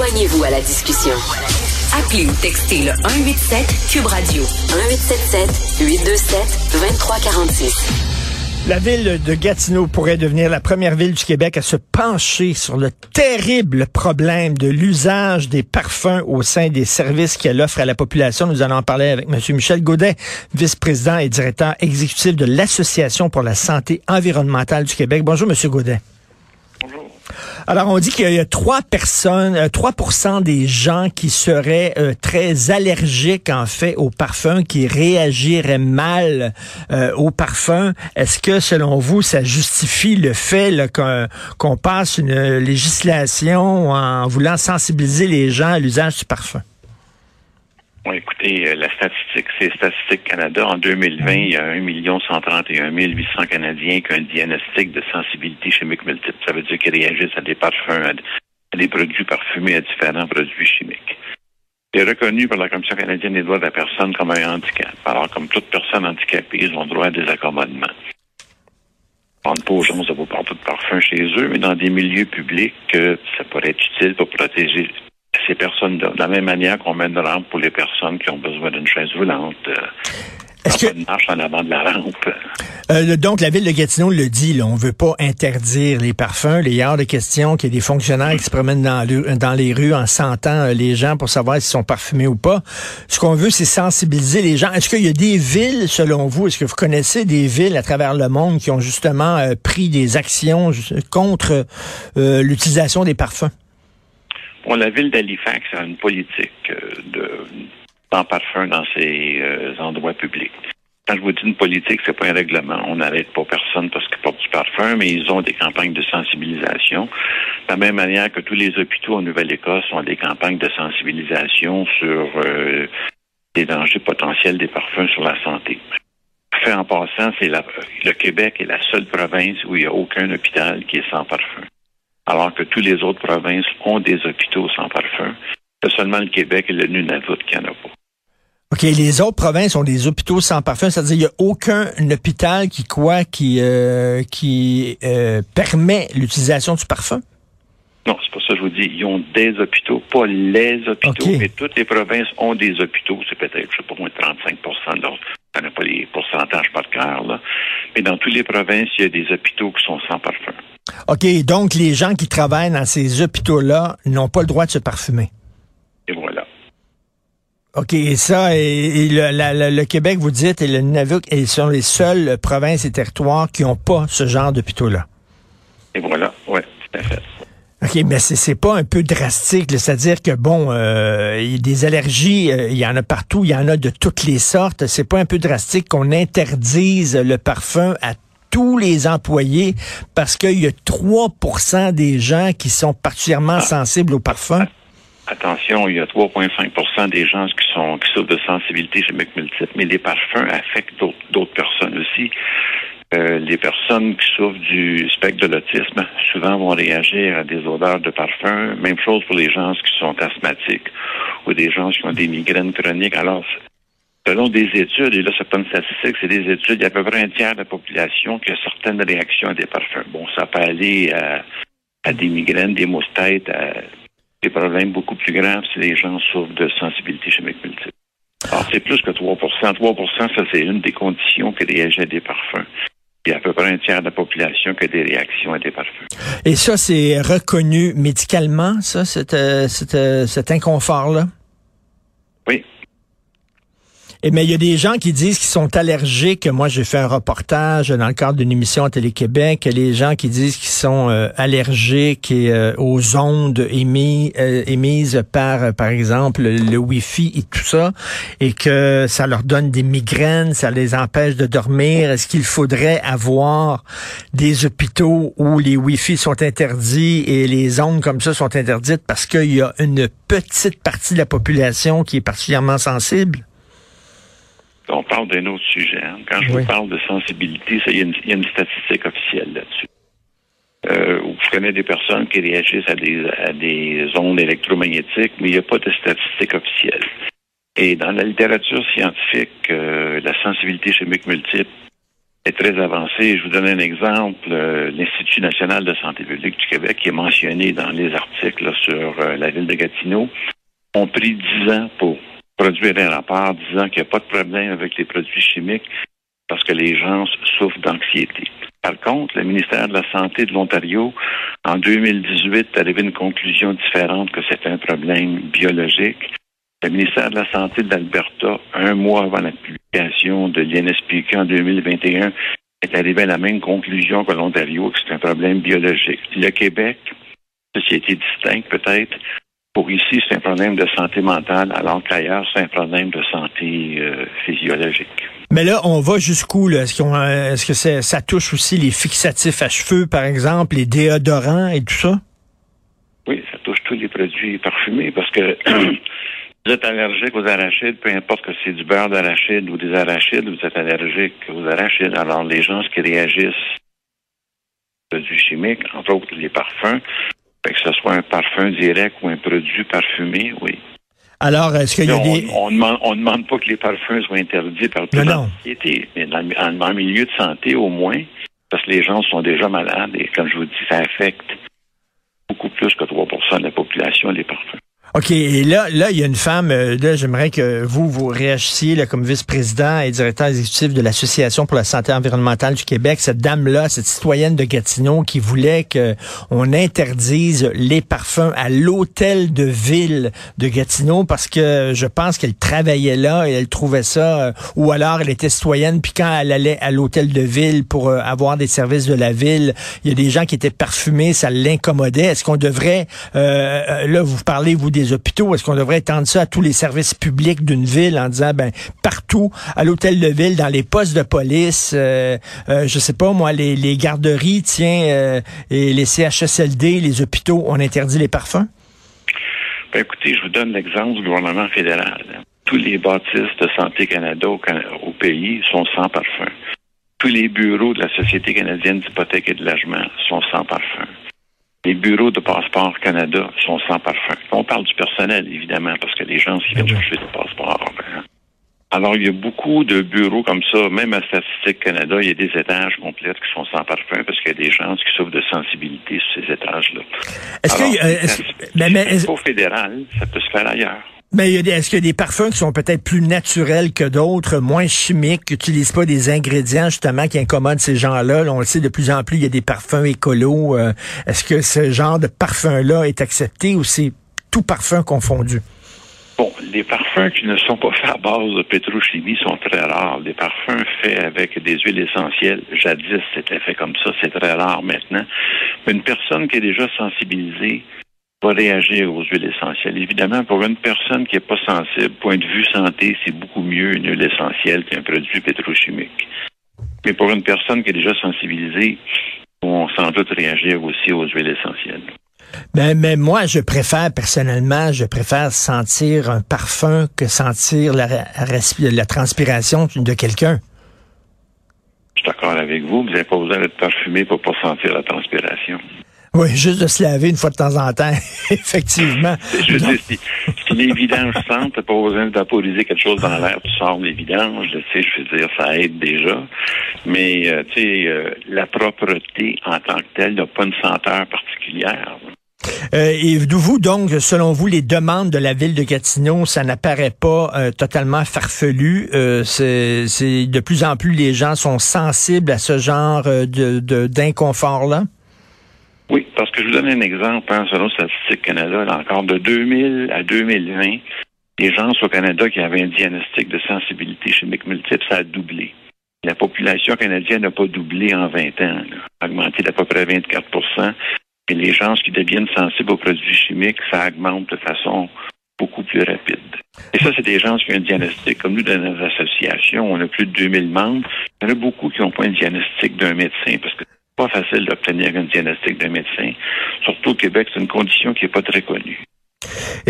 La. Appelez ou textez le 187 Cube Radio 1877 827 2346. La ville de Gatineau pourrait devenir la première ville du Québec à se pencher sur le terrible problème de l'usage des parfums au sein des services qu'elle offre à la population. Nous allons en parler avec M. Michel Gaudet, vice-président et directeur exécutif de l'Association pour la santé environnementale du Québec. Bonjour, M. Gaudet. Alors, on dit qu'il y a 3 personnes, 3 euh, des gens qui seraient euh, très allergiques, en fait, au parfum, qui réagiraient mal euh, au parfum. Est-ce que, selon vous, ça justifie le fait qu'on passe une législation en voulant sensibiliser les gens à l'usage du parfum? Bon, écoutez, euh, la statistique, c'est Statistique Canada. En 2020, il y a 1 131 800 Canadiens qui ont un diagnostic de sensibilité chimique multiple. Ça veut dire qu'ils réagissent à des parfums, à des produits parfumés, à différents produits chimiques. C'est reconnu par la Commission canadienne des droits de la personne comme un handicap. Alors, comme toute personne handicapée, ils ont droit à des accommodements. On ne pas aux gens de parfum chez eux, mais dans des milieux publics, euh, ça pourrait être utile pour protéger ces personnes de, la même manière qu'on met une rampe pour les personnes qui ont besoin d'une chaise volante. Euh, est-ce que... marche en avant de la rampe. Euh, donc, la ville de Gatineau le dit, là, on veut pas interdire les parfums. Il y a hors de question qu'il y ait des fonctionnaires qui se promènent dans, dans les rues en sentant euh, les gens pour savoir s'ils sont parfumés ou pas. Ce qu'on veut, c'est sensibiliser les gens. Est-ce qu'il y a des villes, selon vous, est-ce que vous connaissez des villes à travers le monde qui ont justement pris des actions contre l'utilisation des parfums? La ville d'Halifax a une politique euh, de sans parfum dans ses euh, endroits publics. Quand je vous dis une politique, c'est pas un règlement. On n'arrête pas personne parce qu'il porte du parfum, mais ils ont des campagnes de sensibilisation. De la même manière que tous les hôpitaux en Nouvelle-Écosse ont des campagnes de sensibilisation sur euh, les dangers potentiels des parfums sur la santé. Fait en passant, c'est le Québec est la seule province où il n'y a aucun hôpital qui est sans parfum alors que toutes les autres provinces ont des hôpitaux sans parfum. C'est seulement le Québec et le Nunavut qui n'en a pas. OK, les autres provinces ont des hôpitaux sans parfum, c'est-à-dire qu'il n'y a aucun hôpital qui quoi qui euh, qui euh, permet l'utilisation du parfum? Non, c'est pour ça que je vous dis, ils ont des hôpitaux, pas les hôpitaux, mais toutes les provinces ont des hôpitaux. C'est peut-être, je sais pas, moins 35 de l'autre. Je connais pas les pourcentages par cœur, là. Mais dans toutes les provinces, il y a des hôpitaux qui sont sans parfum. OK, donc les gens qui travaillent dans ces hôpitaux-là n'ont pas le droit de se parfumer. Et voilà. OK, et ça, et, le, Québec, vous dites, et le Nunavut, ils sont les seules provinces et territoires qui n'ont pas ce genre d'hôpitaux-là. Et voilà, oui, tout à fait. OK, mais c'est pas un peu drastique, c'est-à-dire que bon, euh, il y a des allergies, euh, il y en a partout, il y en a de toutes les sortes. C'est pas un peu drastique qu'on interdise le parfum à tous les employés parce qu'il y a 3% des gens qui sont particulièrement ah. sensibles au parfum? Attention, il y a 3,5% des gens qui sont qui souffrent de sensibilité chimique multiple, mais les parfums affectent d'autres personnes aussi. Euh, les personnes qui souffrent du spectre de l'autisme souvent vont réagir à des odeurs de parfum. Même chose pour les gens qui sont asthmatiques ou des gens qui ont des migraines chroniques. Alors, Selon des études, et là, c'est pas une statistique, c'est des études, il y a à peu près un tiers de la population qui a certaines réactions à des parfums. Bon, ça peut aller à, des migraines, des maux à des problèmes beaucoup plus graves si les gens souffrent de sensibilité chimique multiple. Alors, c'est plus que 3% 3% ça, c'est une des conditions qui réagit à des parfums. Il y a à peu près un tiers de la population qui a des réactions à des parfums. Et ça, c'est reconnu médicalement, ça, cet euh, euh, inconfort-là? Oui, et mais il y a des gens qui disent qu'ils sont allergiques. Moi, j'ai fait un reportage dans le cadre d'une émission à Télé-Québec. Les gens qui disent qu'ils sont euh, allergiques euh, aux ondes euh, émises par, par exemple, le, Wi-Fi et tout ça, et que ça leur donne des migraines, ça les empêche de dormir. Est-ce qu'il faudrait avoir des hôpitaux où les Wi-Fi sont interdits et les ondes comme ça sont interdites parce qu'il y a une petite partie de la population qui est particulièrement sensible? On parle d'un autre sujet. Hein. Quand je vous parle de sensibilité, il y, a une statistique officielle là-dessus. Euh, vous connaissez des personnes qui réagissent à des, ondes électromagnétiques, mais il n'y a pas de statistique officielle. Et dans la littérature scientifique, euh, la sensibilité chimique multiple est très avancée. Je vous donne un exemple. L'Institut national de santé publique du Québec, qui est mentionné dans les articles sur la ville de Gatineau, ont pris dix ans pour produire un rapport disant qu'il n'y a pas de problème avec les produits chimiques parce que les gens souffrent d'anxiété. Par contre, le ministère de la Santé de l'Ontario, en 2018, a arrivé à une conclusion différente que c'est un problème biologique. Le ministère de la Santé de l'Alberta, un mois avant la publication de l'INSPQ en 2021, est arrivé à la même conclusion que l'Ontario, que c'est un problème biologique. Le Québec, société distincte peut-être, pour ici, c'est un problème de santé mentale, alors qu'ailleurs, c'est un problème de santé euh, physiologique. Mais là, on va jusqu'où? Est-ce, euh, est-ce que ça touche aussi les fixatifs à cheveux, par exemple, les déodorants et tout ça? Oui, ça touche tous les produits parfumés parce que vous êtes allergique aux arachides, peu importe que c'est du beurre d'arachide ou des arachides, vous êtes allergique aux arachides. Alors, les gens qui réagissent aux produits chimiques, entre autres les parfums, que ce soit un parfum direct ou un produit parfumé, oui. Alors, est-ce qu'il y a des... On ne demande, pas que les parfums soient interdits par la société, mais dans, le milieu de santé au moins, parce que les gens sont déjà malades et comme je vous dis, ça affecte beaucoup plus que 3% de la population, les parfums. OK, et là, là, il y a une femme, euh, là, j'aimerais que vous, vous réagissiez là, comme vice-président et directeur exécutif de l'Association pour la santé environnementale du Québec, cette dame-là, cette citoyenne de Gatineau qui voulait qu'on interdise les parfums à l'hôtel de ville de Gatineau parce que je pense qu'elle travaillait là et elle trouvait ça, euh, ou alors elle était citoyenne, puis quand elle allait à l'hôtel de ville pour euh, avoir des services de la ville, il y a des gens qui étaient parfumés, ça l'incommodait. Est-ce qu'on devrait, là, vous parlez, vous, des hôpitaux? Est-ce qu'on devrait étendre ça à tous les services publics d'une ville en disant, ben, partout, à l'hôtel de ville, dans les postes de police, euh, euh, je sais pas, moi, les, garderies, tiens, euh, et les CHSLD, les hôpitaux, on interdit les parfums? Ben, écoutez, je vous donne l'exemple du gouvernement fédéral. Tous les bâtisses de Santé Canada au pays sont sans parfum. Tous les bureaux de la Société canadienne d'hypothèque et de logement sont sans parfum. Les bureaux de passeport Canada sont sans parfum. On parle du personnel, évidemment, parce que les gens qui viennent chercher des passeports. Hein. Alors, il y a beaucoup de bureaux comme ça, même à Statistique Canada, il y a des étages complets qui sont sans parfum parce qu'il y a des gens qui souffrent de sensibilité sur ces étages-là. Est-ce que, est au fédéral, ça peut se faire ailleurs. Mais est-ce qu'il y a des parfums qui sont peut-être plus naturels que d'autres, moins chimiques, qui n'utilisent pas des ingrédients justement qui incommodent ces gens-là? on le sait de plus en plus, il y a des parfums écolos. Euh, est-ce que ce genre de parfum-là est accepté ou c'est tout parfum confondu? Bon, les parfums qui ne sont pas faits à base de pétrochimie sont très rares. Les parfums faits avec des huiles essentielles, jadis c'était fait comme ça, c'est très rare maintenant. Mais une personne qui est déjà sensibilisée va réagir aux huiles essentielles. Évidemment, pour une personne qui n'est pas sensible, point de vue santé, c'est beaucoup mieux une huile essentielle qu'un produit pétrochimique. Mais pour une personne qui est déjà sensibilisée, on sans doute réagir aussi aux huiles essentielles. Ben, mais moi, je préfère personnellement, je préfère sentir un parfum que sentir la, la transpiration de quelqu'un. Je suis d'accord avec vous. Vous n'avez pas besoin d'être parfumé pour pas sentir la transpiration. Oui, juste de se laver une fois de temps en temps, effectivement. Je veux dire, si, les vidanges sentent, t'as pas besoin de vaporiser quelque chose dans l'air, tu sors les vidanges, tu sais, je veux dire, ça aide déjà. Mais, euh, tu sais, euh, la propreté en tant que telle n'a pas une senteur particulière. Euh, et vous, donc, selon vous, les demandes de la ville de Gatineau, ça n'apparaît pas euh, totalement farfelu. Euh, c'est de plus en plus les gens sont sensibles à ce genre de d'inconfort-là? Oui, parce que je vous donne un exemple, hein, selon Statistique Canada, encore de 2000 à 2020, les gens au Canada qui avaient un diagnostic de sensibilité chimique multiple, ça a doublé. La population canadienne n'a pas doublé en 20 ans, a augmenté d'à peu près 24% et les gens qui deviennent sensibles aux produits chimiques, ça augmente de façon beaucoup plus rapide. Et ça, c'est des gens qui ont un diagnostic. Comme nous, dans nos associations, on a plus de 2000 membres. Il y en a beaucoup qui n'ont pas un diagnostic d'un médecin parce que pas facile d'obtenir un diagnostic d'un médecin. Surtout au Québec, c'est une condition qui n'est pas très connue.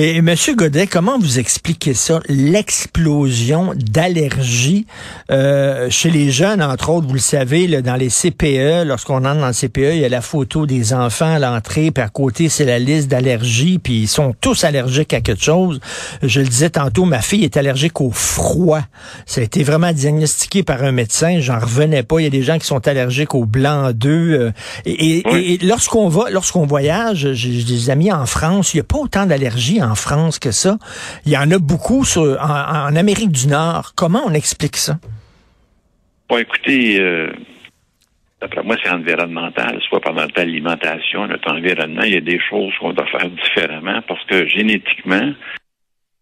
Et, Monsieur Godet, comment vous expliquez ça, l'explosion d'allergies euh, chez les jeunes, entre autres, vous le savez, là, dans les CPE, lorsqu'on entre dans le CPE, il y a la photo des enfants à l'entrée, puis à côté, c'est la liste d'allergies, puis ils sont tous allergiques à quelque chose. Je le disais tantôt, ma fille est allergique au froid. Ça a été vraiment diagnostiqué par un médecin, j'en revenais pas. Il y a des gens qui sont allergiques au blanc d'œuf. Euh, et, et lorsqu'on va, lorsqu'on voyage, j'ai des amis en France, il n'y a pas autant d'allergies en France que ça. Il y en a beaucoup en, Amérique du Nord. Comment on explique ça? Écoutez, euh, d'après moi, c'est environnemental, soit par notre alimentation, notre environnement. Il y a des choses qu'on doit faire différemment parce que génétiquement,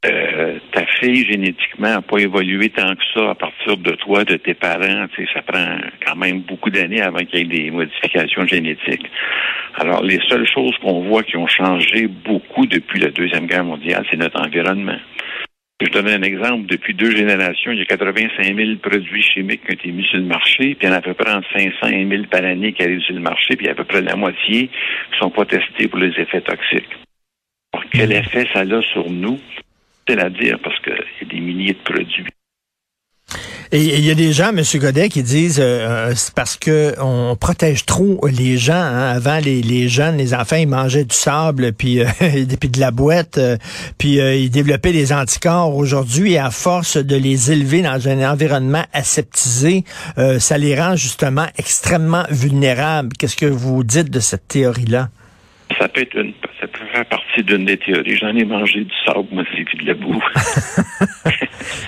euh, ta fille, génétiquement, n'a pas évolué tant que ça à partir de toi, de tes parents. Tu sais, ça prend quand même beaucoup d'années avant qu'il y ait des modifications génétiques. Alors, les seules choses qu'on voit qui ont changé beaucoup depuis la Deuxième Guerre mondiale, c'est notre environnement. Je donne un exemple. Depuis deux générations, il y a 85 000 produits chimiques qui ont été mis sur le marché, puis il y en a à peu près entre 500 et 1000 par année qui arrivent sur le marché, puis il y a à peu près la moitié qui ne sont pas testés pour les effets toxiques. Alors, quel hmm. effet ça a sur nous? À dire parce qu'il y a des milliers de produits. Et il y a des gens, M. Godet, qui disent euh, euh, c'est parce que on protège trop les gens. Hein. Avant, les, les, jeunes, les enfants, ils mangeaient du sable, puis, euh, puis de la boîte, puis ils développaient des anticorps. Aujourd'hui, à force de les élever dans un environnement aseptisé, ça les rend justement extrêmement vulnérables. Qu'est-ce que vous dites de cette théorie-là? Ça peut être une, partie d'une des théories. J'en ai mangé du sable, moi aussi, puis de la boue.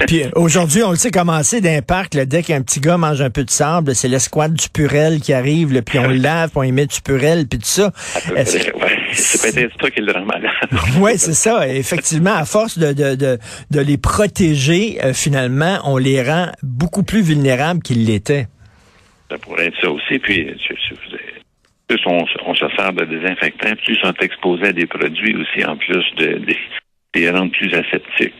puis aujourd'hui, on le sait commencer d'un parc, là, dès qu'un petit gars mange un peu de sable, c'est l'escouade du purel qui arrive, là, puis on le lave, puis on y met du purel, puis tout ça. C'est peut-être ça qui le rend malade. oui, c'est ça. Effectivement, à force de, de, de, de les protéger, euh, finalement, on les rend beaucoup plus vulnérables qu'ils l'étaient. Ça pourrait être ça aussi. Puis, plus on, se sert de désinfectants, plus ils sont exposés à des produits aussi, en plus de, les rendre plus aseptiques.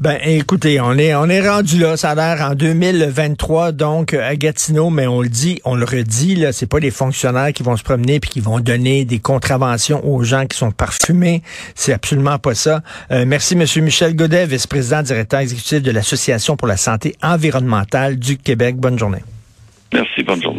Ben, écoutez, on est, on est rendu là. Ça a l'air en 2023, donc, à Gatineau, mais on le dit, on le redit, là, c'est pas les fonctionnaires qui vont se promener puis qui vont donner des contraventions aux gens qui sont parfumés. C'est absolument pas ça. Euh, merci, Monsieur Michel Godet, vice-président directeur exécutif de l'Association pour la santé environnementale du Québec. Bonne journée. Merci, bonne journée.